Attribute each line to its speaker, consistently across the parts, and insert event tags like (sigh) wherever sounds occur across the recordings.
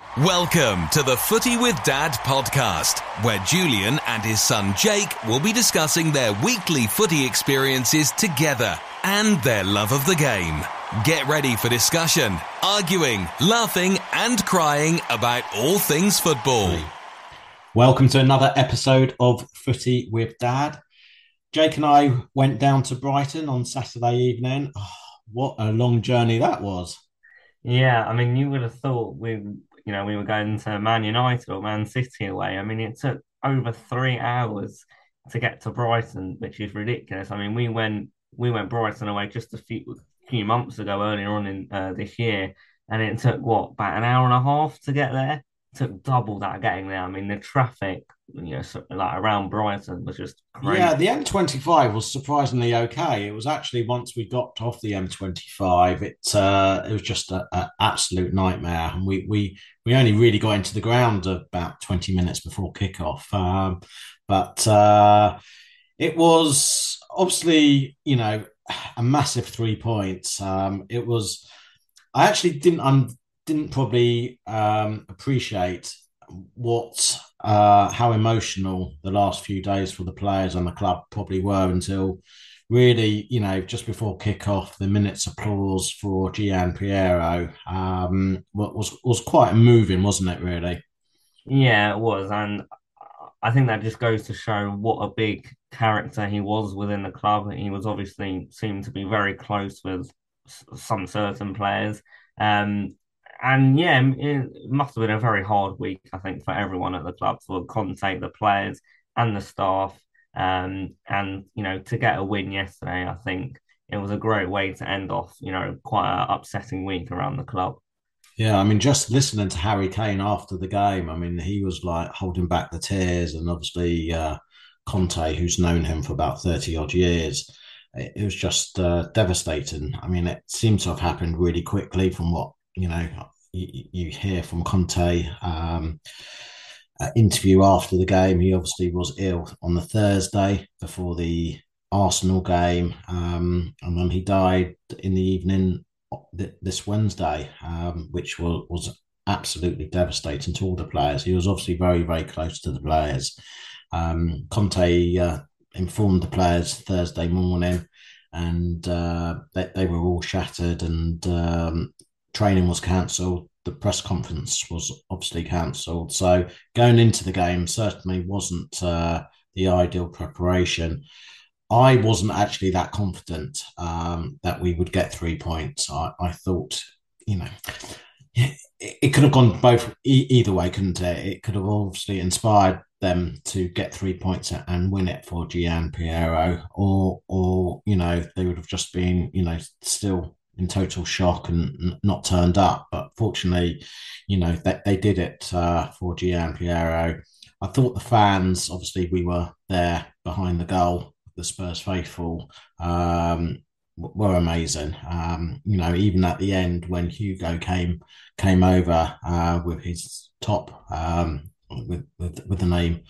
Speaker 1: Welcome to the Footie with Dad podcast, where Julian and his son Jake will be discussing their weekly footy experiences together and their love of the game. Get ready for discussion, arguing, laughing, and crying about all things football.
Speaker 2: Welcome to another episode of Footie with Dad. Jake and I went down to Brighton on Saturday evening. Oh, what a long journey that was.
Speaker 3: Yeah, I mean, you would have thought we you know, we were going to Man United or Man City away. I mean, it took over three hours to get to Brighton, which is ridiculous. I mean, we went we went Brighton away just a few few months ago, earlier on in uh, this year, and it took what about an hour and a half to get there. Took double that getting there. I mean, the traffic you know, like around Brighton was just crazy.
Speaker 2: Yeah, the M25 was surprisingly okay. It was actually once we got off the M25, it uh, it was just an absolute nightmare, and we we we only really got into the ground about 20 minutes before kickoff. Um, but uh, it was obviously, you know, a massive three points. Um, it was. I actually didn't. I didn't probably um, appreciate what uh, how emotional the last few days for the players and the club probably were until really, you know, just before kickoff, the minute's applause for Gian Piero um, was was quite moving, wasn't it? Really.
Speaker 3: Yeah, it was, and I think that just goes to show what a big character he was within the club. He was obviously seemed to be very close with some certain players. Um, and yeah, it must have been a very hard week, I think, for everyone at the club, for Conte, the players, and the staff. Um, and you know, to get a win yesterday, I think it was a great way to end off, you know, quite an upsetting week around the club.
Speaker 2: Yeah, I mean, just listening to Harry Kane after the game, I mean, he was like holding back the tears, and obviously uh, Conte, who's known him for about thirty odd years, it, was just uh, devastating. I mean, it seems to have happened really quickly from what you know you, you hear from Conte. Um, uh, interview after the game. He obviously was ill on the Thursday before the Arsenal game, um, and then he died in the evening th- this Wednesday, um, which was, was absolutely devastating to all the players. He was obviously very, very close to the players. Um, Conte uh, informed the players Thursday morning, and uh, they, they, were all shattered, and um, training was cancelled. The press conference was obviously cancelled. So going into the game certainly wasn't uh, the ideal preparation. I wasn't actually that confident um, that we would get three points. I, I thought, you know, it, it, could have gone both e- either way, couldn't it? It could have obviously inspired them to get three points and win it for Gian Piero, or or you know they would have just been you know still in total shock and not turned up. But fortunately, you know, they, they did it uh, for Gian Piero. I thought the fans, obviously, we were there behind the goal, the Spurs faithful, um, were amazing. Um, you know, even at the end when Hugo came came over uh, with his top um, with, with with the name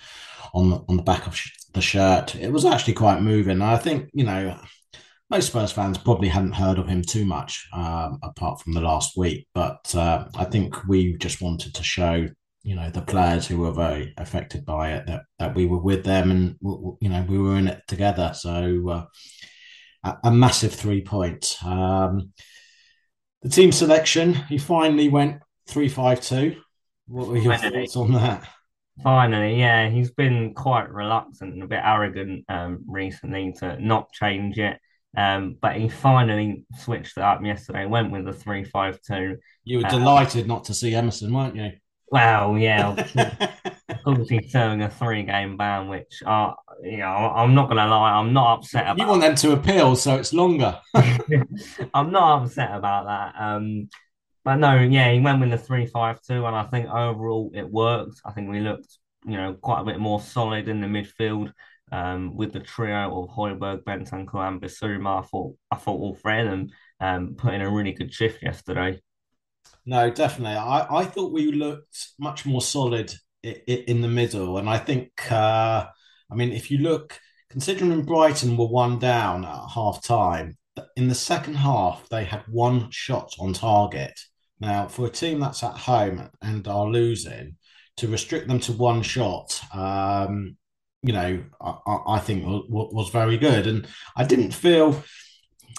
Speaker 2: on the, on the back of the shirt, it was actually quite moving. I think you know most Spurs fans probably hadn't heard of him too much um, apart from the last week. But uh, I think we just wanted to show, you know, the players who were very affected by it that, that we were with them and, you know, we were in it together. So uh, a, massive three points. Um, the team selection, he finally went three five two. What were your
Speaker 3: Finally.
Speaker 2: thoughts on that?
Speaker 3: Finally, yeah, he's been quite reluctant and a bit arrogant um, recently to not change it. Um, but he finally switched it up yesterday, went with the three five two.
Speaker 2: You were
Speaker 3: Uh,
Speaker 2: delighted not to see Emerson, weren't you?
Speaker 3: Well, yeah, obviously serving (laughs) a three game ban, which uh, you know, I'm not gonna lie, I'm not upset
Speaker 2: you want them to appeal, so it's longer. (laughs) (laughs)
Speaker 3: I'm not upset about that. Um, but no, yeah, he went with the three five two, and I think overall it worked. I think we looked, you know, quite a bit more solid in the midfield. Um, with the trio of Højbjerg, Bentancur, and Bissouma, I thought I thought all three of them um put in a really good shift yesterday.
Speaker 2: No, definitely. I, I thought we looked much more solid i- i- in the middle. And I think, uh, I mean, if you look, considering Brighton were one down at half time, in the second half, they had one shot on target. Now, for a team that's at home and are losing, to restrict them to one shot, um, you know, I, I- think was, was very good. And I didn't feel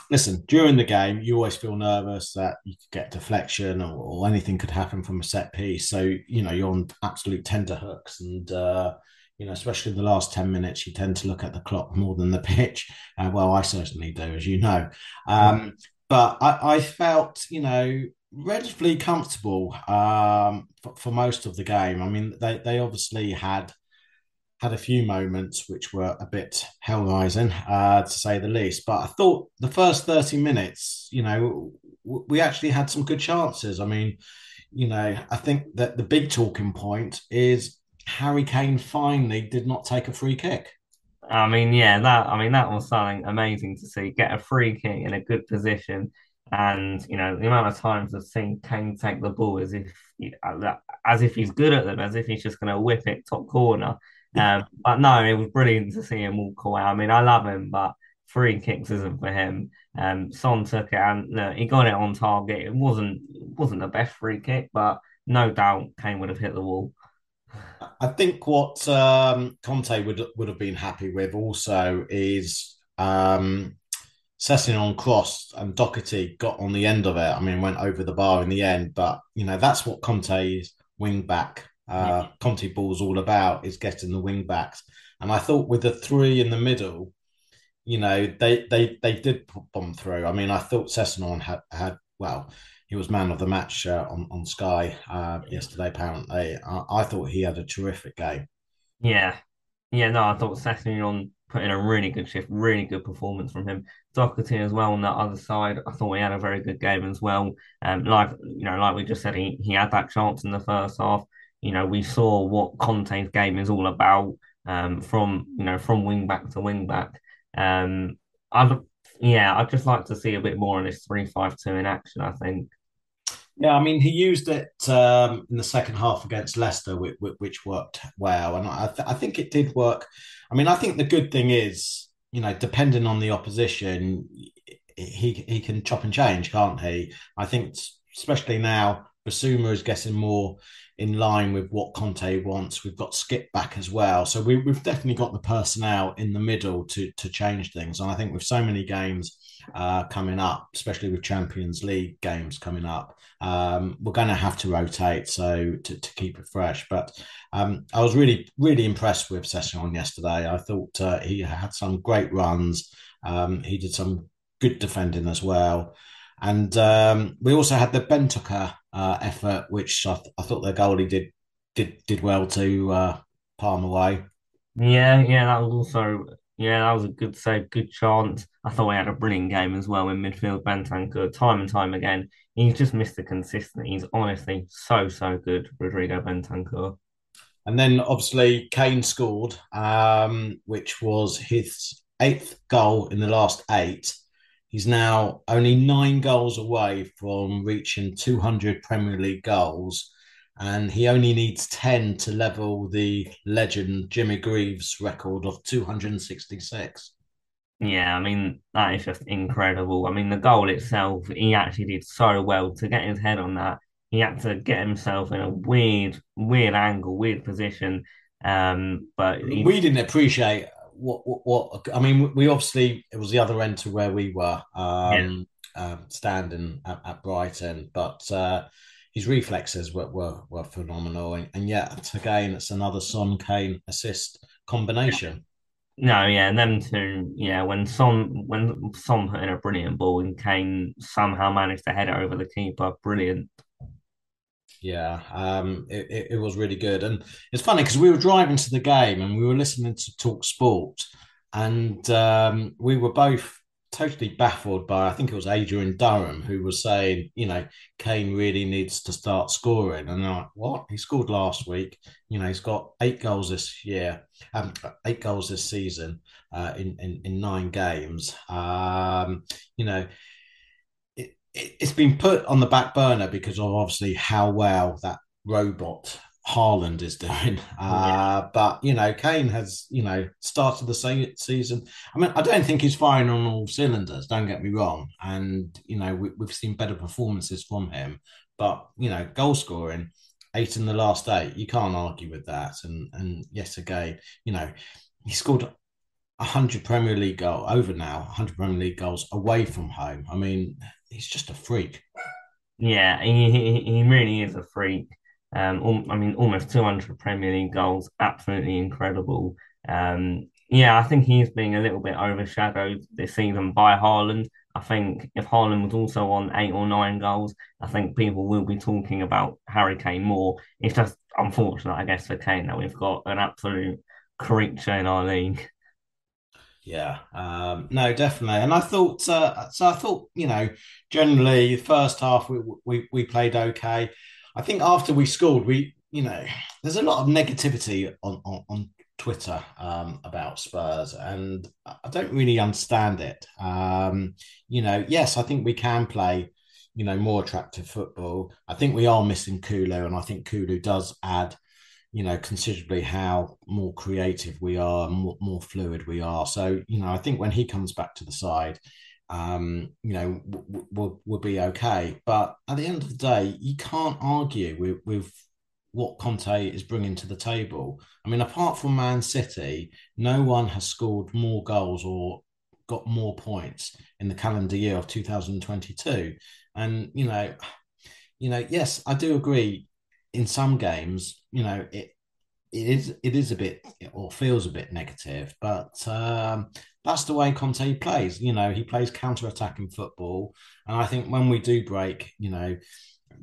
Speaker 2: listen, during the game, you always feel nervous that you could get deflection or, or anything could happen from a set piece. So, you know, you're on absolute tender hooks. And, uh, you know, especially the last 10 minutes, you tend to look at the clock more than the (laughs) pitch. Uh, well, I certainly do, as you know. Um, but I, I felt, you know, relatively comfortable um, for, for most of the game. I mean, they, they obviously had had a few moments which were a bit hell rising, uh, to say the least. But I thought the first 30 minutes, you know, w- we actually had some good chances. I mean, you know, I think that the big talking point is Harry Kane finally did not take a free kick.
Speaker 3: I mean, yeah, that I mean that was something amazing to see. Get a free kick in a good position, and you know the amount of times I've seen Kane take the ball as if as if he's good at them, as if he's just going to whip it top corner. Um, but no, it was brilliant to see him walk away. I mean, I love him, but free kicks isn't for him. Um, Son took it and look, he got it on target. It wasn't wasn't the best free kick, but no doubt Kane would have hit the wall.
Speaker 2: I think what um, Conte would would have been happy with also is um, Sessegnon crossed and Doherty got on the end of it. I mean, went over the bar in the end, but you know that's what Conte's wing back uh, Conte ball's all about is getting the wing backs. And I thought with the three in the middle, you know, they they they did bomb through. I mean, I thought Sessegnon had had well, he was man of the match uh, on on Sky uh, yesterday. Apparently, I, I, thought he had a terrific game.
Speaker 3: Yeah, yeah. No, I thought Sessegnon put in a really good shift, really good performance from him. Doherty as well on that other side. I thought he had a very good game as well. Um, like you know, like we just said, he he had that chance in the first half you know, we saw what Conte's game is all about um, from, you know, from wing back to wing back. Um, I'd, yeah, I'd just like to see a bit more on this three-five-two in action, I think.
Speaker 2: Yeah, I mean, he used it um, in the second half against Leicester, which, which worked well. And I, th- I think it did work. I mean, I think the good thing is, you know, depending on the opposition, he, he can chop and change, can't he? I think, especially now, Bissouma is getting more in line with what Conte wants. We've got Skip back as well, so we, have definitely got the personnel in the middle to to change things. And I think with so many games uh, coming up, especially with Champions League games coming up, um, we're going to have to rotate so to, to keep it fresh. But um, I was really really impressed with Sessegnon yesterday. I thought uh, he had some great runs. Um, he did some good defending as well. And um, we also had the Bentancur uh, effort, which I, th- I, thought the goalie did did did well to uh, palm away.
Speaker 3: Yeah, yeah, that was also yeah, that was a good save, good chance. I thought we had a brilliant game as well in midfield. Bentancur, time and time again, he's just missed the consistency. He's honestly so so good, Rodrigo Bentancur.
Speaker 2: And then obviously Kane scored, um, which was his eighth goal in the last eight. He's now only nine goals away from reaching 200 Premier League goals, and he only needs 10 to level the legend Jimmy Greaves record of 266.
Speaker 3: Yeah, I mean, that is just incredible. I mean, the goal itself, he actually did so well to get his head on that. He had to get himself in a weird, weird angle, weird position. Um, but he...
Speaker 2: we didn't appreciate what, what, what I mean, we obviously it was the other end to where we were um, yeah. um, standing at, at, Brighton, but uh, his reflexes were were, were phenomenal, and, and yet again, it's another Son Kane assist combination.
Speaker 3: No, yeah, and them two, yeah, when Son when Son put in a brilliant ball and Kane somehow managed to head it over the keeper, brilliant.
Speaker 2: Yeah, um, it, it, it, was really good. And it's funny because we were driving to the game and we were listening to Talk Sport, and um, we were both totally baffled by, I think it was Adrian Durham, who was saying, you know, Kane really needs to start scoring. And I'm like, what? He scored last week. You know, he's got eight goals this year, um, eight goals this season uh, in, in, in nine games. Um, you know, it, has been put on the back burner because of obviously how well that robot Haaland is doing. (laughs) Uh, but you know, Kane has you know started the season. I mean, I don't think he's firing on all cylinders. Don't get me wrong, and you know we, have seen better performances from him. But you know, goal scoring, eight in the last eight, you can't argue with that. And and yes, again, you know, he scored 100 Premier League goal over now, 100 Premier League goals away from home. I mean, he's just a freak.
Speaker 3: Yeah, he, he, he really is a freak. Um, I mean, almost 200 Premier League goals, absolutely incredible. Um, yeah, I think he's being a little bit overshadowed this season by Haaland. I think if Haaland was also on eight or nine goals, I think people will be talking about Harry Kane more. It's just unfortunate, I guess, for Kane that we've got an absolute creature in our league.
Speaker 2: Yeah, um, no, definitely. And I thought, uh, so I thought, you know, generally first half we, we we played okay. I think after we scored, we, you know, there's a lot of negativity on on, on Twitter um, about Spurs, and I don't really understand it. Um, you know, yes, I think we can play, you know, more attractive football. I think we are missing Kulu, and I think Kulu does add you know considerably how more creative we are more, more fluid we are so you know i think when he comes back to the side um, you know we'll, we'll be okay but at the end of the day you can't argue with, with what Conte is bringing to the table. I mean, apart from Man City, no one has scored more goals or got more points in the calendar year of 2022. And you know, you know, yes, I do agree in some games, you know, it it is it is a bit or feels a bit negative, but um, that's the way Conte plays. You know, he plays counter-attacking football, and I think when we do break, you know,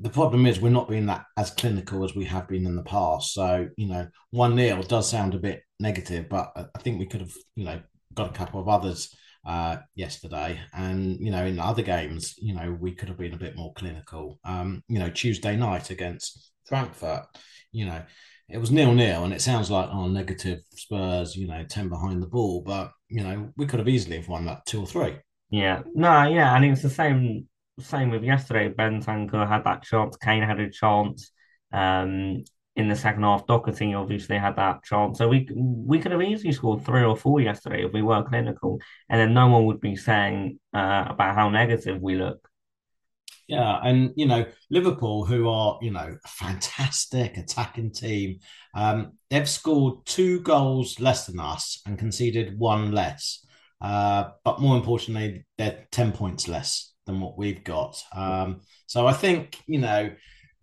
Speaker 2: the problem is we're not being that as clinical as we have been in the past. So you know, one nil does sound a bit negative, but I think we could have you know got a couple of others uh, yesterday. And, you know, in other games, you know, we could have been a bit more clinical. Um, you know, Tuesday night against Frankfurt, you know, it was nil nil, and it sounds like oh negative Spurs, you know, ten behind the ball, but you know we could have easily have won that two or three.
Speaker 3: Yeah, no, yeah, and it's the same same with yesterday. Bentancur had that chance, Kane had a chance. Um, in the second half, Doherty obviously had that chance, so we we could have easily scored three or four yesterday if we were clinical, and then no one would be saying uh, about how negative we look.
Speaker 2: Yeah, and you know Liverpool, who are you know a fantastic attacking team, um, they've scored two goals less than us and conceded one less. Uh, but more importantly, they're ten points less than what we've got. Um, so I think you know,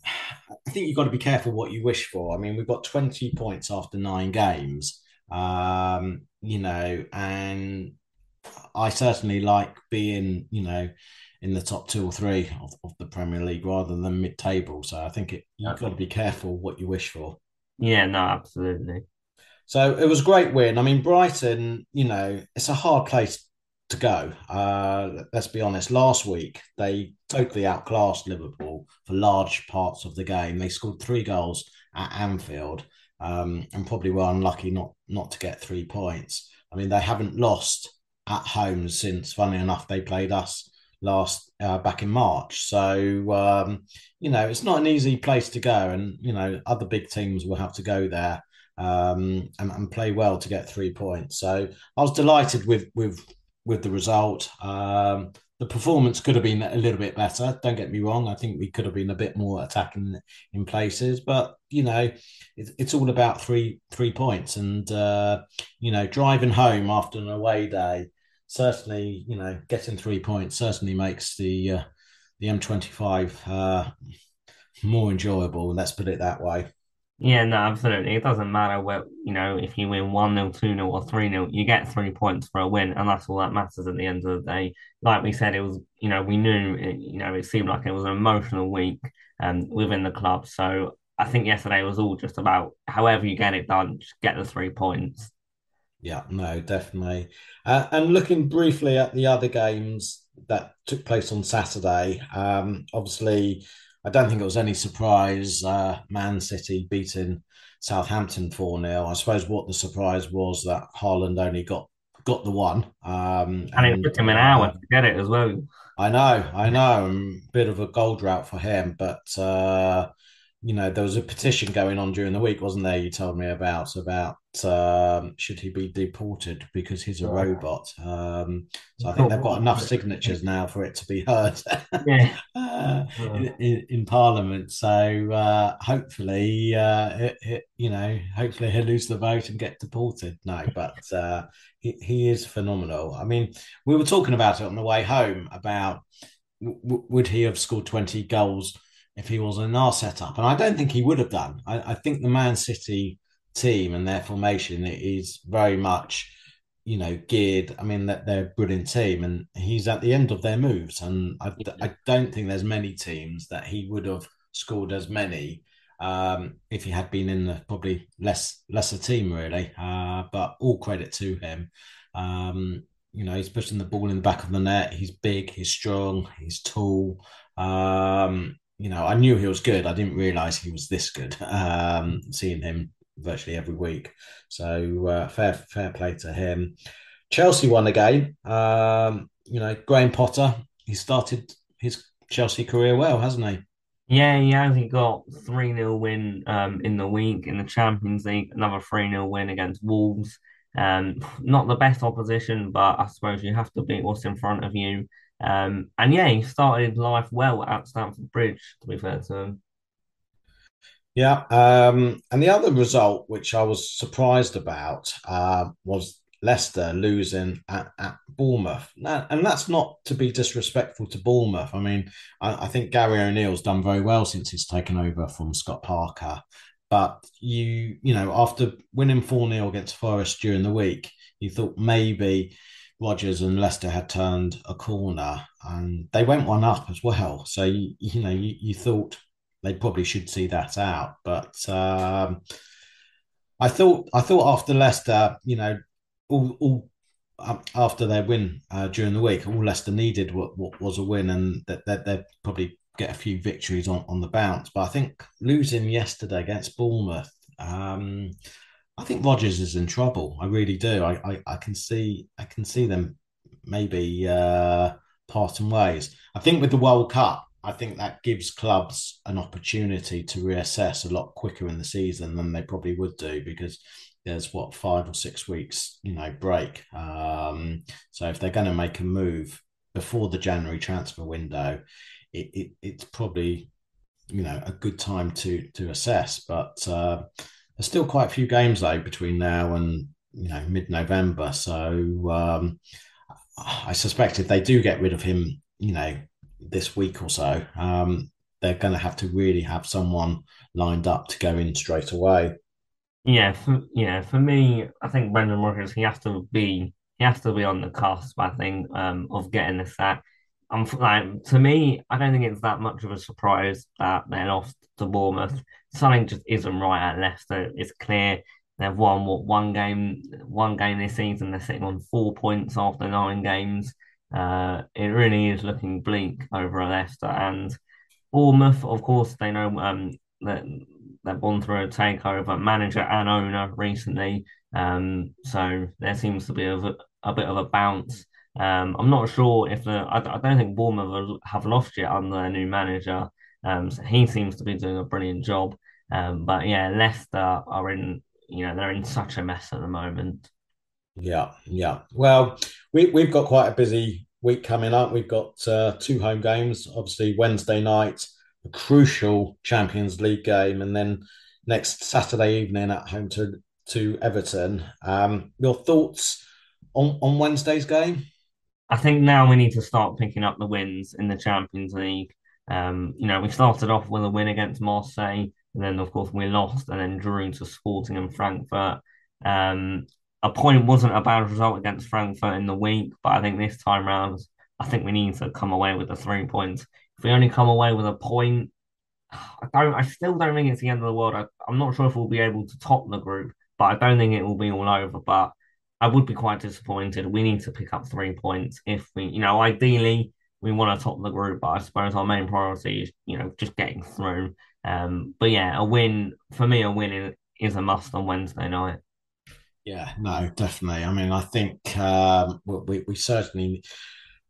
Speaker 2: I think you've got to be careful what you wish for. I mean, we've got twenty points after nine games. Um, you know, and I certainly like being you know in the top two or three of, of the Premier League rather than mid table. So I think it, you've got to be careful what you wish for.
Speaker 3: Yeah, no, absolutely.
Speaker 2: So it was a great win. I mean, Brighton, you know, it's a hard place to go. Uh, let's be honest. Last week, they totally outclassed Liverpool for large parts of the game. They scored three goals at Anfield um, and probably were unlucky not, not to get three points. I mean, they haven't lost at home since, funny enough, they played us last uh, back in March. So um, you know it's not an easy place to go, and you know other big teams will have to go there um, and, and, play well to get three points. So I was delighted with with with the result. Um, the performance could have been a little bit better. Don't get me wrong. I think we could have been a bit more attacking in places, but you know, it, it's all about three three points. And uh, you know, driving home after an away day certainly, you know, getting three points certainly makes the uh, the M25 uh, more enjoyable. Let's put it that way.
Speaker 3: Yeah, no, absolutely. It doesn't matter what, you know, if you win 1 0, 2 0, or 3 0, you get three points for a win, and that's all that matters at the end of the day. Like we said, it was, you know, we knew, it, you know, it seemed like it was an emotional week um, within the club. So I think yesterday was all just about however you get it done, just get the three points.
Speaker 2: Yeah, no, definitely. Uh, and looking briefly at the other games that took place on Saturday, um, obviously I don't think it was any surprise uh, Man City beating Southampton 4 0. I suppose what the surprise was that Haaland only got got the one. Um,
Speaker 3: and, and it took him an hour to get it as well.
Speaker 2: I know, I know. A bit of a gold drought for him, but uh, you know, there was a petition going on during the week, wasn't there? You told me about about um, should he be deported because he's a robot. Um, so I think they've got enough signatures now for it to be heard (laughs) yeah. uh, in, in, Parliament. So uh, hopefully, uh, it, it, you know, hopefully he'll lose the vote and get deported. No, but uh, he, he is phenomenal. I mean, we were talking about it on the way home about w- would he have scored twenty goals if he was in our setup. And I don't think he would have done. I, I think the Man City team and their formation is very much, you know, geared. I mean, that they're a brilliant team, and he's at the end of their moves. And I, I don't think there's many teams that he would have scored as many um, if he had been in the probably less lesser team, really. Uh, but all credit to him. Um, you know, he's pushing the ball in the back of the net. He's big, he's strong, he's tall. Um, you know, I knew he was good. I didn't realize he was this good. Um, seeing him virtually every week, so uh, fair fair play to him. Chelsea won the game. Um, you know, Graham Potter. He started his Chelsea career well, hasn't he?
Speaker 3: Yeah, he. He got 3 0 win um, in the week in the Champions League, another 3 0 win against Wolves. Um, not the best opposition, but I suppose you have to beat what's in front of you. Um, and yeah, he started life well at Stamford Bridge, to be fair to him.
Speaker 2: Yeah. Um, and the other result, which I was surprised about, uh, was Leicester losing at, at Bournemouth. Now, and that's not to be disrespectful to Bournemouth. I mean, I, I think Gary O'Neill's done very well since he's taken over from Scott Parker. But you, you know, after winning 4 0 against Forest during the week, you thought maybe Rodgers and Leicester had turned a corner and they went one up as well. So, you, you know, you, you thought they probably should see that out. But um, I thought I thought after Leicester, you know, all, all um, after their win uh, during the week, all Leicester needed what, what was a win, and that, that they'd probably get a few victories on, on the bounce. But I think losing yesterday against Bournemouth, um, I think Rodgers is in trouble. I really do. I, I, I can see I can see them maybe uh, parting ways. I think with the World Cup, I think that gives clubs an opportunity to reassess a lot quicker in the season than they probably would do because there's what five or six weeks, you know, break. Um, so if they're going to make a move before the January transfer window, it, it, it's probably you know a good time to to assess. But uh, there's still quite a few games though between now and you know mid-November. So um, I suspect if they do get rid of him, you know, this week or so, um, they're going to have to really have someone lined up to go in straight away.
Speaker 3: Yeah, for, yeah. For me, I think Brendan Rodgers he has to be he has to be on the cusp. I think um, of getting the sack. I'm like to me, I don't think it's that much of a surprise that they lost to Bournemouth something just isn't right at Leicester. It's clear they've won what one game, one game this season. They're sitting on four points after nine games. Uh, it really is looking bleak over at Leicester and Bournemouth. Of course, they know um, that they've gone through a takeover, manager and owner recently. Um, so there seems to be a, a bit of a bounce. Um, I'm not sure if the I, I don't think Bournemouth have lost yet under their new manager. Um, so he seems to be doing a brilliant job. Um, but yeah, Leicester are in, you know, they're in such a mess at the moment.
Speaker 2: Yeah, yeah. Well, we we've got quite a busy week coming up. We've got uh, two home games. Obviously, Wednesday night, a crucial Champions League game, and then next Saturday evening at home to to Everton. Um, your thoughts on on Wednesday's game?
Speaker 3: I think now we need to start picking up the wins in the Champions League. Um, you know, we started off with a win against Marseille, and then of course we lost, and then drew to Sporting and Frankfurt. Um, a point wasn't a bad result against Frankfurt in the week, but I think this time round, I think we need to come away with the three points. If we only come away with a point, I don't. I still don't think it's the end of the world. I, I'm not sure if we'll be able to top the group, but I don't think it will be all over. But I would be quite disappointed. We need to pick up three points if we, you know, ideally we want to top the group, but I suppose our main priority is, you know, just getting through. Um, but yeah, a win for me, a win is, a must on Wednesday night.
Speaker 2: Yeah, no, definitely. I mean, I think um, we we certainly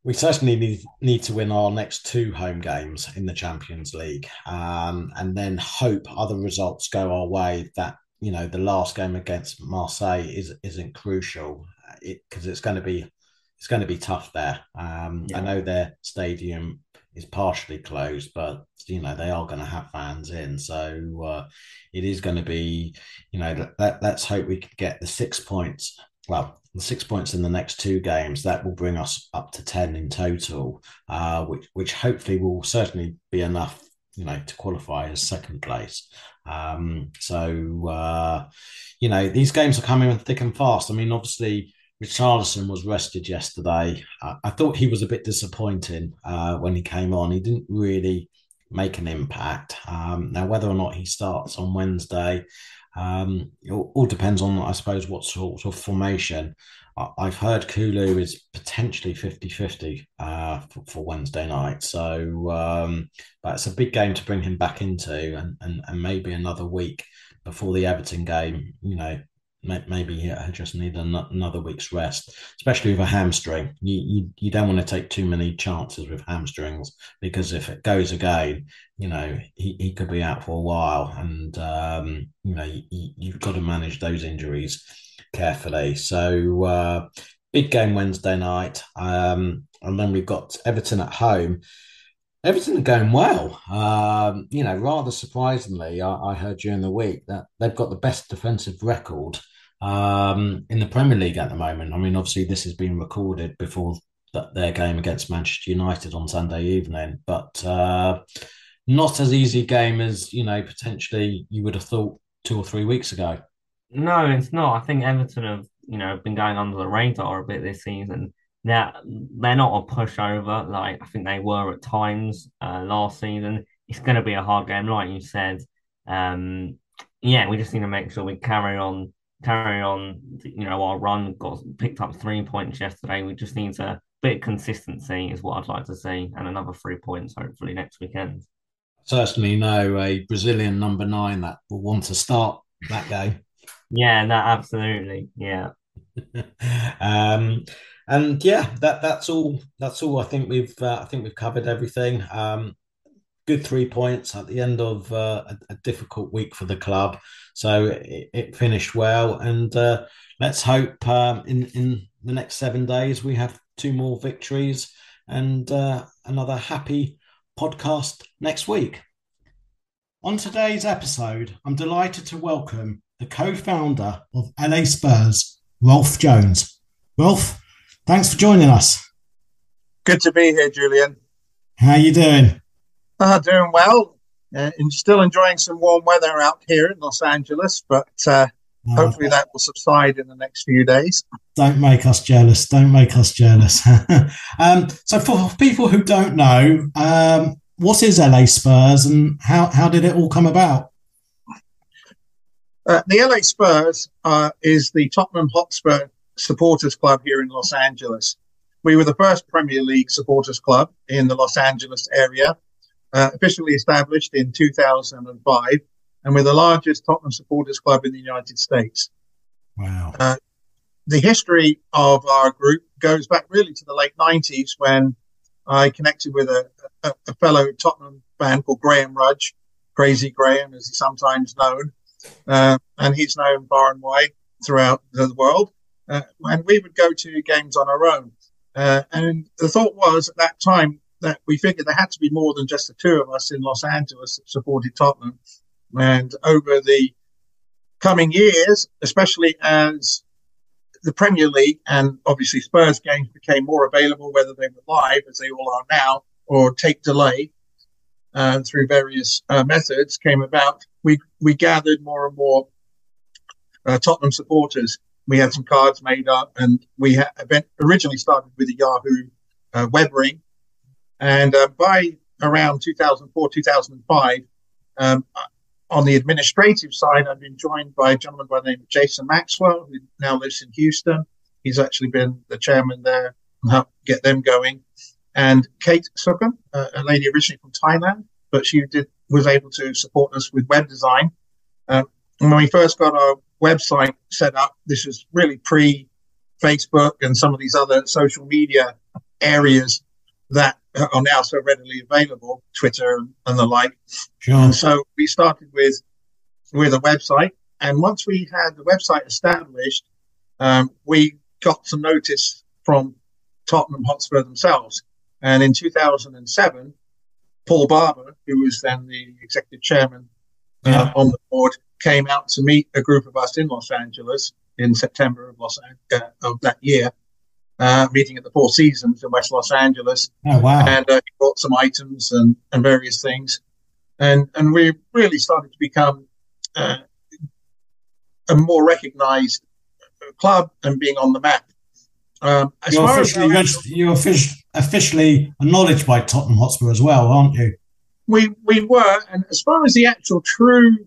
Speaker 2: we certainly need, need to win our next two home games in the Champions League, um, and then hope other results go our way. That you know the last game against Marseille is isn't crucial because it, it's going to be it's going to be tough there. Um, yeah. I know their stadium is partially closed, but you know they are going to have fans in, so uh, it is going to be, you know, let, let's hope we can get the six points. Well, the six points in the next two games that will bring us up to ten in total, uh, which which hopefully will certainly be enough, you know, to qualify as second place. Um, so uh, you know these games are coming thick and fast. I mean, obviously Richarlison was rested yesterday. I, I thought he was a bit disappointing uh, when he came on. He didn't really make an impact. Um, now, whether or not he starts on Wednesday, um, it all, all, depends on, I suppose, what sort of formation. I, have heard Kulu is potentially 50 50 uh, for, for, Wednesday night. So, um, but it's a big game to bring him back into, and, and, and maybe another week before the Everton game, you know, maybe I just need another week's rest, especially with a hamstring. You, you you don't want to take too many chances with hamstrings because if it goes again, you know he, he could be out for a while, and um, you know you, have got to manage those injuries carefully. So uh, big game Wednesday night, um, and then we've got Everton at home. Everything going well. Um, you know, rather surprisingly, I, I, heard during the week that they've got the best defensive record um, in the Premier League at the moment. I mean, obviously, this has been recorded before their game against Manchester United on Sunday evening, but uh, not as easy a game as you know potentially you would have thought two or three weeks ago.
Speaker 3: No, it's not. I think Everton have you know been going under the radar a bit this season. They're they're not a pushover like I think they were at times uh, last season. It's going to be a hard game, like you said. Um, yeah, we just need to make sure we carry on carry on, you know, our run got picked up three points yesterday. We just need a bit of consistency, is what I'd like to see, and another three points hopefully next weekend.
Speaker 2: Certainly no, a Brazilian number nine that will want to start that game.
Speaker 3: Yeah, that absolutely, yeah. (laughs)
Speaker 2: um, and yeah, that that's all. That's all. I think we've uh, I think we've covered everything. Um, good three points at the end of uh, a, a, difficult week for the club. So it, it finished well, and uh, let's hope um, in in the next seven days we have two more victories and uh, another happy podcast next week. On today's episode, I'm delighted to welcome the co-founder of LA Spurs, Rolf Jones. Rolf, thanks for joining us.
Speaker 4: Good to be here, Julian.
Speaker 2: How are you doing?
Speaker 4: Uh, doing well. Uh, and still enjoying some warm weather out here in Los Angeles, but uh, hopefully that will subside in the next few days.
Speaker 2: Don't make us jealous. Don't make us jealous. (laughs) um, so, for people who don't know, um, what is LA Spurs and how, how did it all come about?
Speaker 4: Uh, the LA Spurs uh, is the Tottenham Hotspur supporters club here in Los Angeles. We were the first Premier League supporters club in the Los Angeles area uh, officially established in 2005, and we're the largest Tottenham supporters club in the United States.
Speaker 2: Wow. Uh,
Speaker 4: the history of our group goes back really to the late 90s when I connected with a, a, a fellow Tottenham fan called Graham Rudge, Crazy Graham, as he's sometimes known. Uh, and he's known far and wide throughout the world. Uh, and we would go to games on our own. Uh, and the thought was at that time, that we figured there had to be more than just the two of us in Los Angeles that supported Tottenham. And over the coming years, especially as the Premier League and obviously Spurs games became more available, whether they were live, as they all are now, or take delay, uh, through various uh, methods came about, we we gathered more and more uh, Tottenham supporters. We had some cards made up, and we had originally started with a Yahoo uh, web ring, and uh, by around 2004 2005. Um, on the administrative side, I've been joined by a gentleman by the name of Jason Maxwell, who now lives in Houston. He's actually been the chairman there and helped get them going and Kate Sukhum, uh, a lady originally from Thailand, but she did was able to support us with web design. Uh, when we first got our website set up, this was really pre Facebook and some of these other social media areas that are now so readily available, Twitter and the like. Sure. And so we started with with a website, and once we had the website established, um, we got some notice from Tottenham Hotspur themselves and in 2007, Paul Barber, who was then the executive chairman uh, yeah. on the board, came out to meet a group of us in Los Angeles in September of, Los, uh, of that year, uh, meeting at the Four Seasons in West Los Angeles.
Speaker 2: Oh, wow.
Speaker 4: And uh, he brought some items and, and various things. And, and we really started to become uh, a more recognized club and being on the map.
Speaker 2: Um, you're, officially, as you're officially acknowledged by Tottenham Hotspur as well, aren't you?
Speaker 4: We we were, and as far as the actual true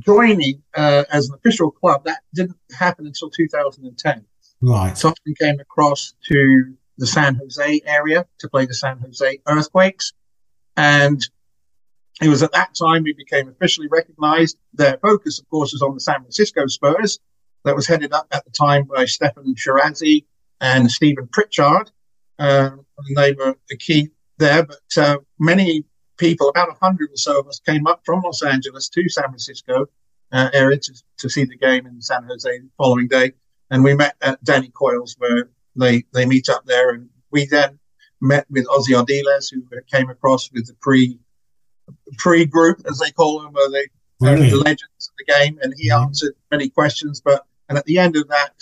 Speaker 4: joining uh, as an official club, that didn't happen until 2010.
Speaker 2: Right.
Speaker 4: Tottenham came across to the San Jose area to play the San Jose Earthquakes, and it was at that time we became officially recognised. Their focus, of course, was on the San Francisco Spurs. That was headed up at the time by Steffan Chirazi and Stephen Pritchard. Um, and they were the key there, but uh, many people, about 100 or so of us, came up from Los Angeles to San Francisco uh, area to, to see the game in San Jose the following day. And we met at Danny Coyle's where they, they meet up there. And we then met with Ossie Ardiles, who came across with the pre pre group, as they call them, where they really? the legends of the game. And he mm-hmm. answered many questions. But and at the end of that,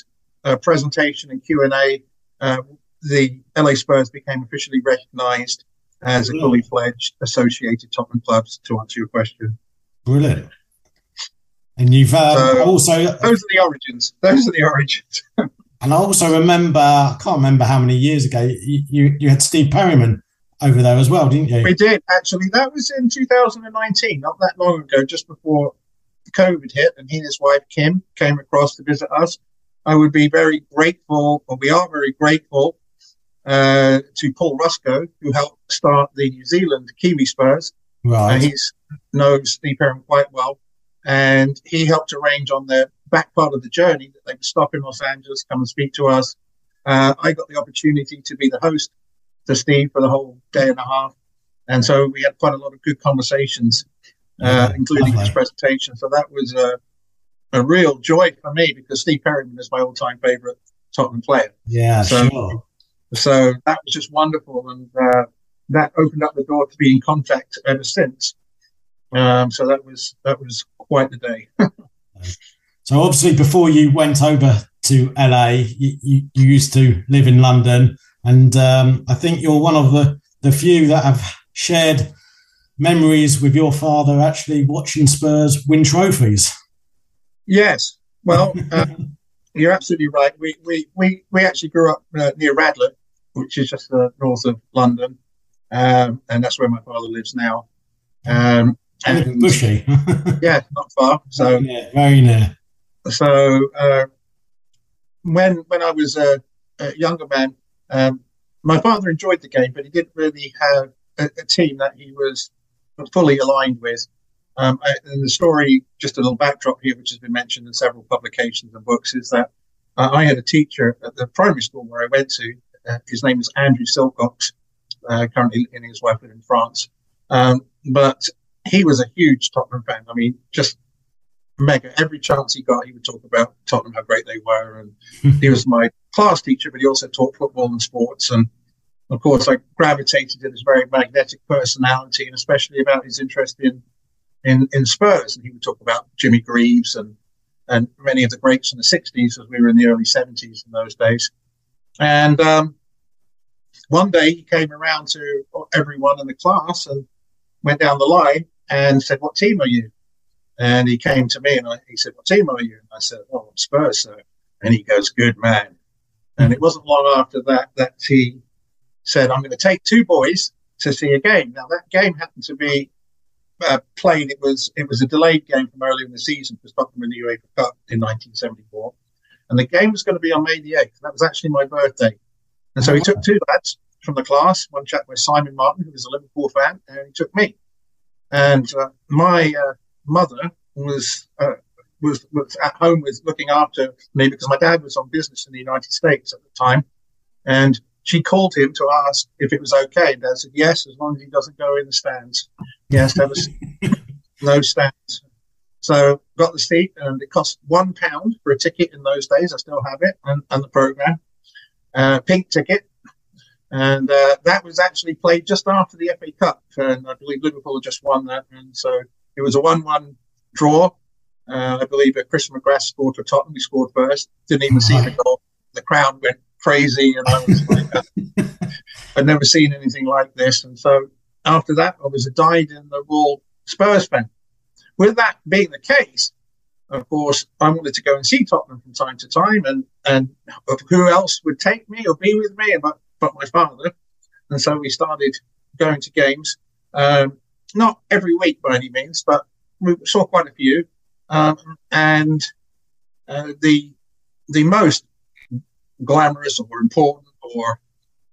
Speaker 4: uh, presentation and Q and A, uh, the LA Spurs became officially recognised as a fully fledged associated Tottenham clubs. To answer your question,
Speaker 2: brilliant. And you've um, so also
Speaker 4: those are the origins. Those are the origins. (laughs)
Speaker 2: and I also remember, I can't remember how many years ago you, you, you had Steve Perryman over there as well, didn't you?
Speaker 4: We did actually. That was in 2019, not that long ago, just before COVID hit, and he and his wife Kim came across to visit us. I would be very grateful, or we are very grateful, uh, to Paul Rusco, who helped start the New Zealand Kiwi Spurs. Right. Uh, he knows Steve Perrin quite well. And he helped arrange on the back part of the journey that they would stop in Los Angeles, come and speak to us. Uh, I got the opportunity to be the host to Steve for the whole day and a half. And so we had quite a lot of good conversations, uh, yeah, including lovely. his presentation. So that was uh, a real joy for me because Steve Perryman is my all-time favorite Tottenham player.
Speaker 2: Yeah, so, sure.
Speaker 4: So that was just wonderful, and uh, that opened up the door to be in contact ever since. Um, so that was that was quite the day. (laughs)
Speaker 2: so obviously, before you went over to LA, you, you, you used to live in London, and um, I think you're one of the the few that have shared memories with your father actually watching Spurs win trophies.
Speaker 4: Yes. Well, uh, (laughs) you're absolutely right. We, we, we, we actually grew up uh, near Radlett, which is just uh, north of London. Um, and that's where my father lives now. Um,
Speaker 2: and Bushey. (laughs)
Speaker 4: yeah, not far. So
Speaker 2: yeah, very near.
Speaker 4: So uh, when when I was a, a younger man, um, my father enjoyed the game, but he didn't really have a, a team that he was fully aligned with. Um, and the story, just a little backdrop here, which has been mentioned in several publications and books, is that uh, I had a teacher at the primary school where I went to. Uh, his name is Andrew Silcox, uh, currently in his wife in France. Um, but he was a huge Tottenham fan. I mean, just mega. Every chance he got, he would talk about Tottenham, how great they were. And (laughs) he was my class teacher, but he also taught football and sports. And of course, I gravitated to his very magnetic personality and especially about his interest in in, in Spurs. And he would talk about Jimmy Greaves and, and many of the greats in the 60s as we were in the early 70s in those days. And um, one day he came around to everyone in the class and went down the line and said, "What team are you?" And he came to me and I, he said, "What team are you?" And I said, "Oh, I'm Spurs, sir." And he goes, "Good man." And it wasn't long after that that he said, "I'm going to take two boys to see a game." Now that game happened to be uh, played. It was it was a delayed game from earlier in the season for Stockholm in the UEFA Cup in 1974, and the game was going to be on May the 8th. That was actually my birthday, and so he took two lads from the class. One chap was Simon Martin, who was a Liverpool fan, and he took me. And uh, my uh, mother was, uh, was was at home with looking after me because my dad was on business in the United States at the time, and she called him to ask if it was okay. And Dad said yes, as long as he doesn't go in the stands. He has to have a, (laughs) no stands. So got the seat, and it cost one pound for a ticket in those days. I still have it, and, and the program, uh, pink ticket, and uh, that was actually played just after the FA Cup, and I believe Liverpool had just won that, and so it was a one-one draw. Uh, I believe that Chris McGrath scored for Tottenham. We scored first. Didn't even see the goal. The crowd went crazy, and I was like, uh, (laughs) I'd never seen anything like this. And so after that, I was a dyed in the wool Spurs fan. With that being the case, of course, I wanted to go and see Tottenham from time to time, and and who else would take me or be with me but but my father, and so we started going to games. Um, not every week by any means, but we saw quite a few. Um, and uh, the the most glamorous or important or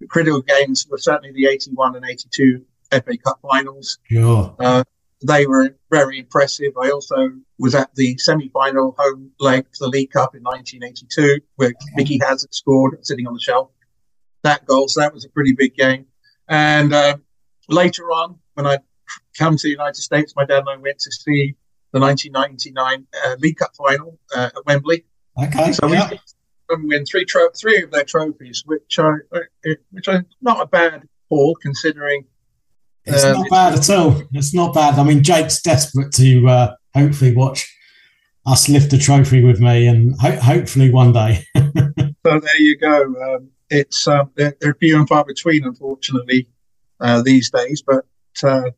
Speaker 4: critical games were certainly the 81 and 82 FA Cup finals.
Speaker 2: Sure.
Speaker 4: Uh, they were very impressive. I also was at the semi-final home leg for the League Cup in 1982, where Mickey Hazard scored, sitting on the shelf. That goal, so that was a pretty big game. And uh, later on, when I come to the United States, my dad and I went to see the 1999 uh, League Cup final uh, at Wembley.
Speaker 2: Okay.
Speaker 4: So
Speaker 2: yeah.
Speaker 4: we win three tro- three of their trophies, which are uh, which are not a bad haul considering
Speaker 2: It's
Speaker 4: Um,
Speaker 2: not bad at all. It's not bad. I mean, Jake's desperate to uh, hopefully watch us lift the trophy with me, and ho- hopefully one day. (laughs)
Speaker 4: So there you go. Um, it's um, they're, they're few and far between, unfortunately, uh, these days. But uh,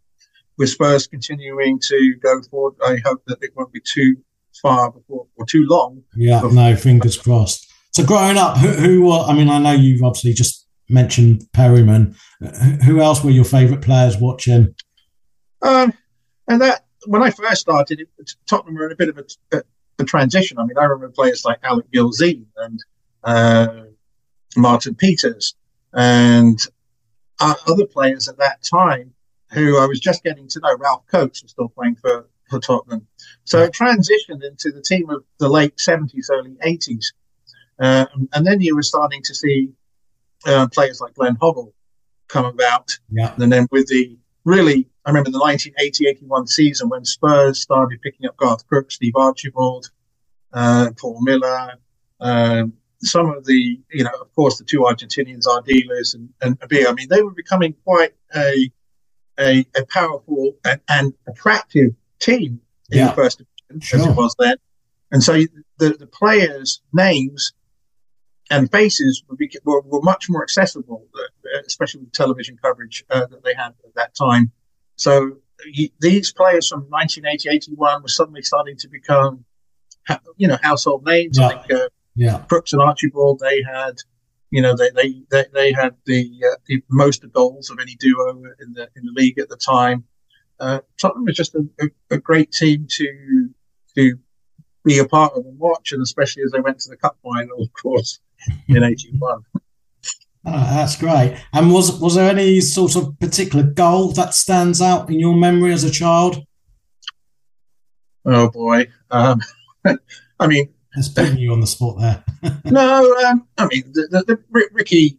Speaker 4: with Spurs continuing to go forward, I hope that it won't be too far before or too long.
Speaker 2: yeah, no, fingers crossed. So growing up, who, who were? I mean, I know you've obviously just mentioned Perryman. Who- else were your favourite players watching?
Speaker 4: Um, and that when I first started, it, Tottenham were in a bit of a, a, a transition. I mean, I remember players like Alec Gilzean and uh, Martin Peters and other players at that time who I was just getting to know. Ralph Coates was still playing for, for Tottenham. So it transitioned into the team of the late 70s, early 80s. Um, and then you were starting to see uh, players like Glenn Hoddle come about.
Speaker 2: Yeah,
Speaker 4: And then with the really, I remember the 1980 81 season when Spurs started picking up Garth Crooks, Steve Archibald, uh, Paul Miller, um, some of the, you know, of course, the two Argentinians, Ardiles and, and Abir. I mean, they were becoming quite a, a, a powerful and, and attractive team in
Speaker 2: Yeah.
Speaker 4: the first division as it was then. And so the, the players' names and faces were, were, were much more accessible, especially with television coverage uh, that they had at that time. So these players from 1980, 81 were suddenly starting to become, you know, household names.
Speaker 2: Yeah.
Speaker 4: I think uh,
Speaker 2: yeah,
Speaker 4: Crooks and Archibald, they had, you know, they they they, they had the, uh, the most goals of any duo in the in the league at the time. Uh, Tottenham was just a, a, a great team to to be a part of and watch, and especially as they went to the cup final, of course, (laughs) in '81.
Speaker 2: Oh, that's great. And was was there any sort of particular goal that stands out in your memory as a child?
Speaker 4: Oh boy, um, (laughs) I mean,
Speaker 2: That's putting you on the spot there. (laughs)
Speaker 4: no, um, I mean the, the, the Ricky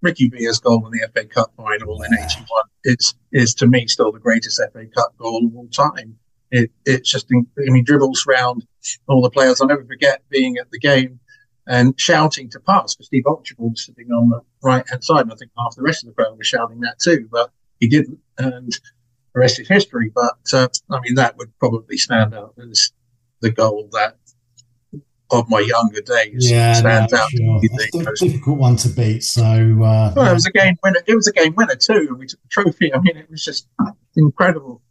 Speaker 4: Ricky Villa's goal in the FA Cup final in '81 is is to me still the greatest FA Cup goal of all time. It it's just in- I mean dribbles round all the players. I'll never forget being at the game and shouting to pass because Steve Archibald was sitting on the right hand side, and I think half the rest of the crowd was shouting that too, but he didn't, and the rest is history. But uh, I mean that would probably stand out as the goal that of my younger days.
Speaker 2: Yeah, stands no, out. Sure. It's a difficult one to beat. So uh,
Speaker 4: well, it was a game winner. It was a game winner too, and we took the trophy. I mean, it was just incredible.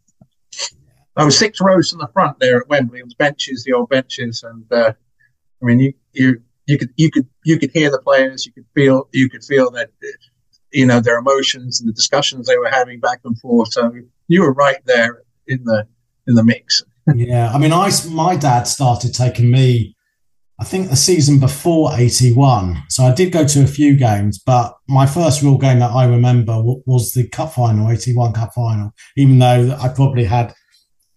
Speaker 4: I was six rows from the front there at Wembley on the benches, the old benches, and uh, I mean, you you you could you could you could hear the players, you could feel you could feel that you know their emotions and the discussions they were having back and forth. So you were right there in the in the mix.
Speaker 2: yeah, I mean, I my dad started taking me. I think the season before 81. So I did go to a few games, but my first real game that I remember was the cup final, 81 cup final, even though I probably had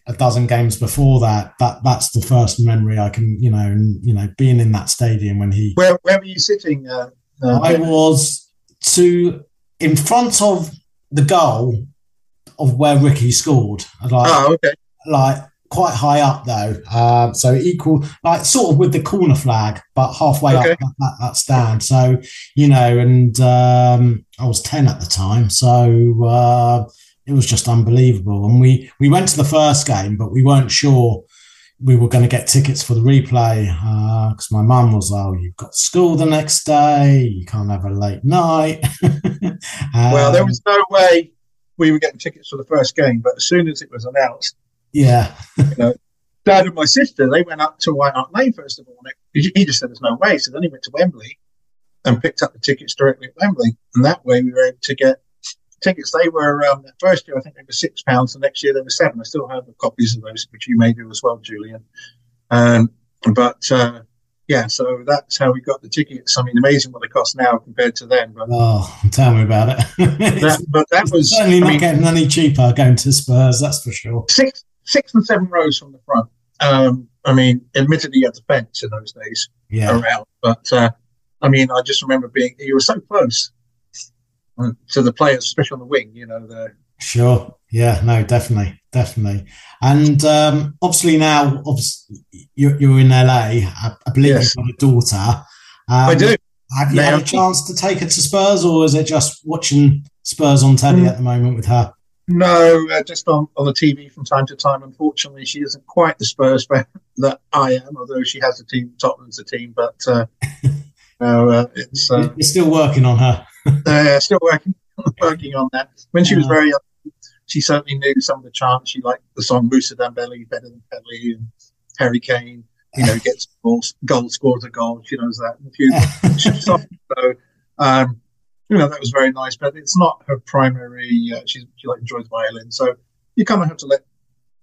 Speaker 2: a dozen games before that. That that's the first memory I can, you know, and you know, being in that stadium when he.
Speaker 4: Where where were you sitting? Uh,
Speaker 2: uh, I was to in front of the goal of where Ricky scored.
Speaker 4: Like, oh, okay.
Speaker 2: Like quite high up though, um, so equal, like sort of with the corner flag, but halfway okay. up that, that, that, stand. So you know, and um, I was ten at the time, so. Uh, it was just unbelievable. And we we went to the first game, but we weren't sure we were going to get tickets for the replay because uh, my mum was, oh, you've got school the next day, you can't have a late night.
Speaker 4: um, (laughs) well, there was no way we were getting tickets for the first game, but as soon as it was announced,
Speaker 2: yeah,
Speaker 4: you know, Dad and my sister they went up to White Hart Lane first of all. He just said there's no way, so then he went to Wembley and picked up the tickets directly at Wembley, and that way we were able to get tickets, they were um, first year I think they were six pounds, the next year they were seven. I still have the copies of those, which you may do as well, Julian. Um, but uh, yeah, so that's how we got the tickets. I mean, amazing what they cost now compared to then. But
Speaker 2: oh, tell me about it.
Speaker 4: that, but that (laughs) was
Speaker 2: certainly not I mean, getting any cheaper going to Spurs. That's for sure.
Speaker 4: Six, six and seven rows from the front. Um, I mean, admittedly, you had the fence in those days yeah. around, but uh, I mean, I just remember being you were so close to the players, especially on the wing. You know, the
Speaker 2: sure, yeah, no, definitely, definitely, and um, obviously now, obviously, you're, you're in LA. I, I believe yes. you've got a daughter.
Speaker 4: Um, I do.
Speaker 2: Have you had a chance to take her to Spurs, or is it just watching Spurs on telly mm. at the moment with her?
Speaker 4: No, uh, just on, on the TV from time to time. Unfortunately, she isn't quite the Spurs fan (laughs) that I am, although she has a team, Tottenham's a team. But uh, (laughs) no, uh, it's uh,
Speaker 2: you're still working on her (laughs)
Speaker 4: uh, still working working on that. When she was very young, she certainly knew some of the chants. She liked the song Moussa Dembele better than Pelé and Harry Kane. You know, gets goals, goal scores a goal. She knows that. A few, so, um, you know, that was very nice. But it's not her primary. Uh, she she like enjoys violin, so you kind of have to let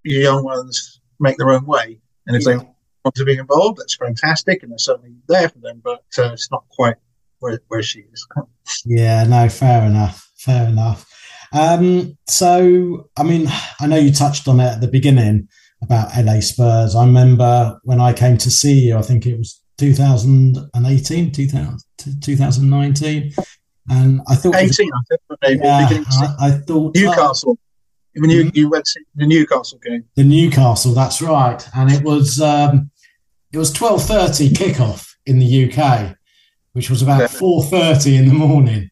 Speaker 4: your young ones make their own way. And if yeah. they want to be involved, that's fantastic, and they're certainly there for them. But uh, it's not quite where, where she is. (laughs)
Speaker 2: yeah, no, fair enough. Fair enough. Um, so, I mean, I know you touched on it at the beginning about LA Spurs. I remember when I came to see you, I think it was 2018, 2000, 2019. And I thought
Speaker 4: 18, I think, yeah, I, I, thought Newcastle. when you, mm-hmm. you went to the Newcastle game.
Speaker 2: The Newcastle, that's right. And it was um, it was twelve thirty kickoff in the UK which was about four thirty in the morning.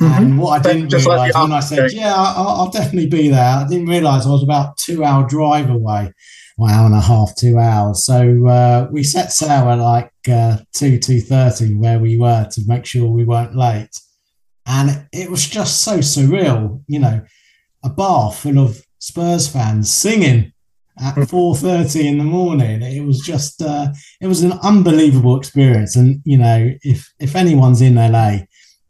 Speaker 2: Mm-hmm. And what I didn't realise like when I said, "Yeah, I'll, I'll, definitely be there," I didn't realise I was about two hour drive away, one hour and a half, two hours. So uh, we set sail at like uh, two two thirty where we were to make sure we weren't late, and it was just so surreal. You know, a bar full of Spurs fans singing at 4.30 in the morning. It was just uh, it was an unbelievable experience. And you know if if anyone's in la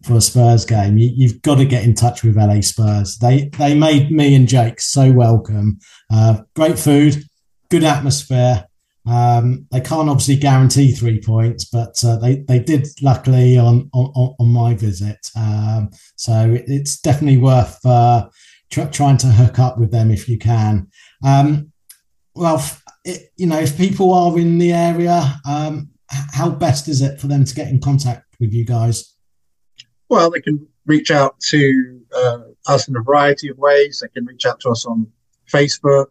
Speaker 2: for a spurs game you, have got to get in touch with la spurs. They they made me and jake so welcome. Uh, great food good atmosphere um, they can't obviously guarantee three points, but uh, they they did luckily on on, on my visit. Um, so it's definitely worth uh, tr- trying to hook up with them if you can. Um, well, it, you know, if people are in the area, um, how best is it for them to get in contact with you guys?
Speaker 4: Well, they can reach out to uh, us in a variety of ways. They can reach out to us on Facebook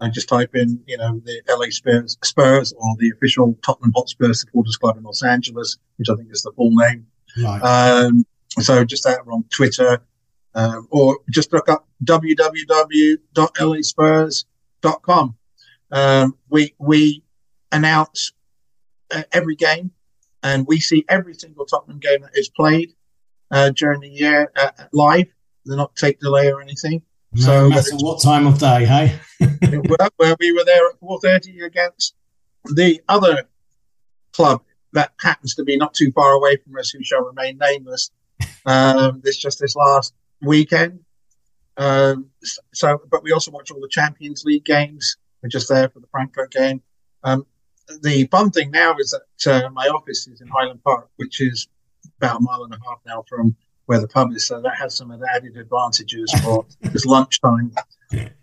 Speaker 4: and just type in, you know, the LA Spurs, Spurs or the official Tottenham Hotspur Supporters Club in Los Angeles, which I think is the full name. Right. Um, so just that on Twitter, uh, or just look up www.laspurs.com um, we we announce uh, every game, and we see every single Tottenham game that is played uh, during the year uh, live. They're not tape delay or anything.
Speaker 2: No so matter what time of day, hey? (laughs)
Speaker 4: well, well, we were there at four thirty against the other club that happens to be not too far away from us, who shall remain nameless. Um, this just this last weekend. Um, so, but we also watch all the Champions League games. We're just there for the Frankfurt game. Um, the fun thing now is that uh, my office is in Highland Park, which is about a mile and a half now from where the pub is. So that has some added advantages for this lunchtime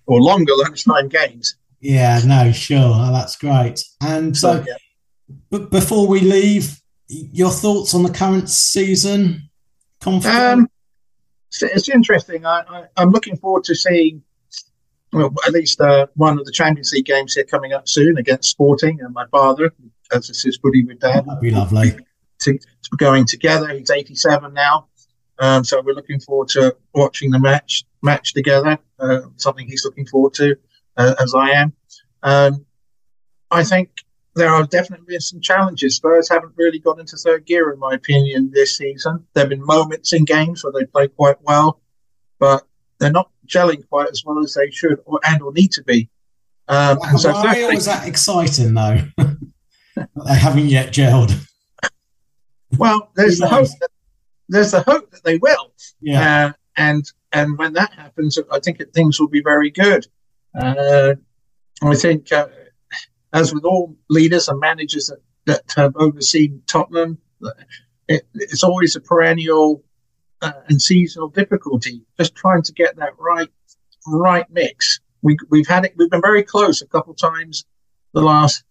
Speaker 4: or longer lunchtime games.
Speaker 2: Yeah, no, sure. Oh, that's great. And so, yeah. but before we leave, your thoughts on the current season?
Speaker 4: Um, it's interesting. I, am looking forward to seeing well, at least uh, one of the Champions League games here coming up soon against Sporting and my father, as this is Footie with dad.
Speaker 2: That'd be lovely.
Speaker 4: To, to going together. He's 87 now. Um, so we're looking forward to watching the match match together. Uh, something he's looking forward to, uh, as I am. Um, I think there are definitely some challenges. Spurs haven't really got into third gear, in my opinion, this season. There have been moments in games where they play quite well, but they're not gelling quite as well as they should or and or need to be.
Speaker 2: Um, why so why was that exciting though? (laughs) they haven't yet gelled.
Speaker 4: Well, there's the hope. That, there's the hope that they will.
Speaker 2: Yeah.
Speaker 4: Uh, and and when that happens, I think that things will be very good. Uh, I think, uh, as with all leaders and managers that, that have overseen Tottenham, it, it's always a perennial uh, and seasonal difficulty. Just trying to get that right, right mix. We, we've had it. We've been very close a couple of times the last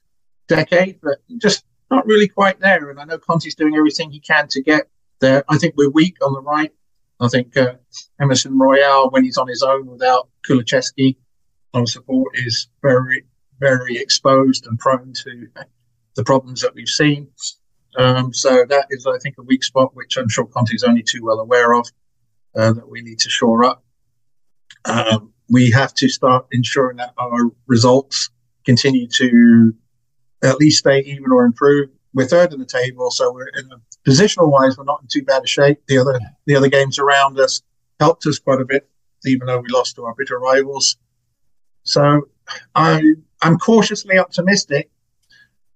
Speaker 4: decade, but just not really quite there. And I know Conte's doing everything he can to get there. I think we're weak on the right. I think uh, Emerson Royal, when he's on his own without Kulusevski on support, is very, very exposed and prone to the problems that we've seen. Um, so that is, I think, a weak spot, which I'm sure Conte is only too well aware of, uh, that we need to shore up. Um, we have to start ensuring that our results continue to at least stay even or improve. We're third in the table, so we're in a positional wise, we're not in too bad a shape. The other the other games around us helped us quite a bit, even though we lost to our bitter rivals. So I I'm cautiously optimistic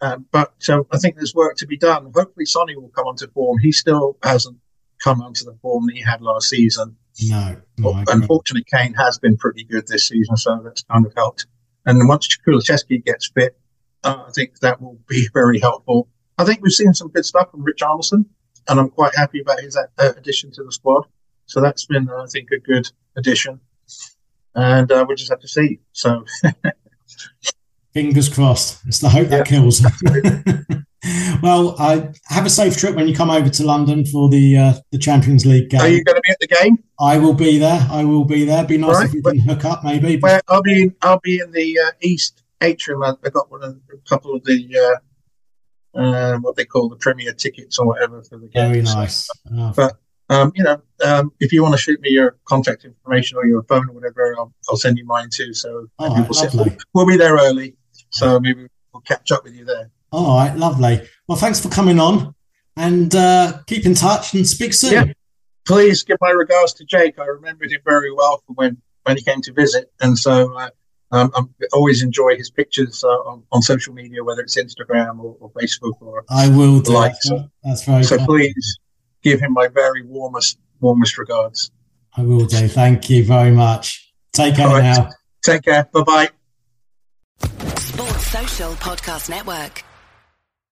Speaker 4: uh, but uh, I think there's work to be done. Hopefully, Sonny will come onto form. He still hasn't come onto the form that he had last season.
Speaker 2: No, no
Speaker 4: unfortunately, Kane has been pretty good this season, so that's kind of helped. And once Kulusevski gets fit, uh, I think that will be (laughs) very helpful. I think we've seen some good stuff from Richarlison, and I'm quite happy about his uh, addition to the squad. So that's been, I think, a good addition. And uh, we'll just have to see. So (laughs)
Speaker 2: Fingers crossed. It's the hope that kills. (laughs) well, I have a safe trip when you come over to London for the uh, the Champions League game.
Speaker 4: Are you going to be at the game?
Speaker 2: I will be there. I will be there. Be nice right, if you can hook up, maybe.
Speaker 4: Well, I'll be in, I'll be in the uh, East atrium. I, I got one of a couple of the uh, uh, what they call the Premier tickets or whatever for the game.
Speaker 2: Very nice.
Speaker 4: Oh. But um, you know, um, if you want to shoot me your contact information or your phone or whatever, I'll, I'll send you mine too. So
Speaker 2: oh, we'll,
Speaker 4: we'll, we'll, be there early. So maybe we'll catch up with you there.
Speaker 2: All right, lovely. Well, thanks for coming on and uh, keep in touch and speak soon. Yeah.
Speaker 4: Please give my regards to Jake. I remembered him very well from when, when he came to visit. And so uh, um, I always enjoy his pictures uh, on, on social media, whether it's Instagram or, or Facebook or
Speaker 2: I will do. Like. So,
Speaker 4: That's right. So please give him my very warmest warmest regards.
Speaker 2: I will do. Thank you very much. Take care right. now.
Speaker 4: Take care. Bye bye.
Speaker 5: Sports Social Podcast Network.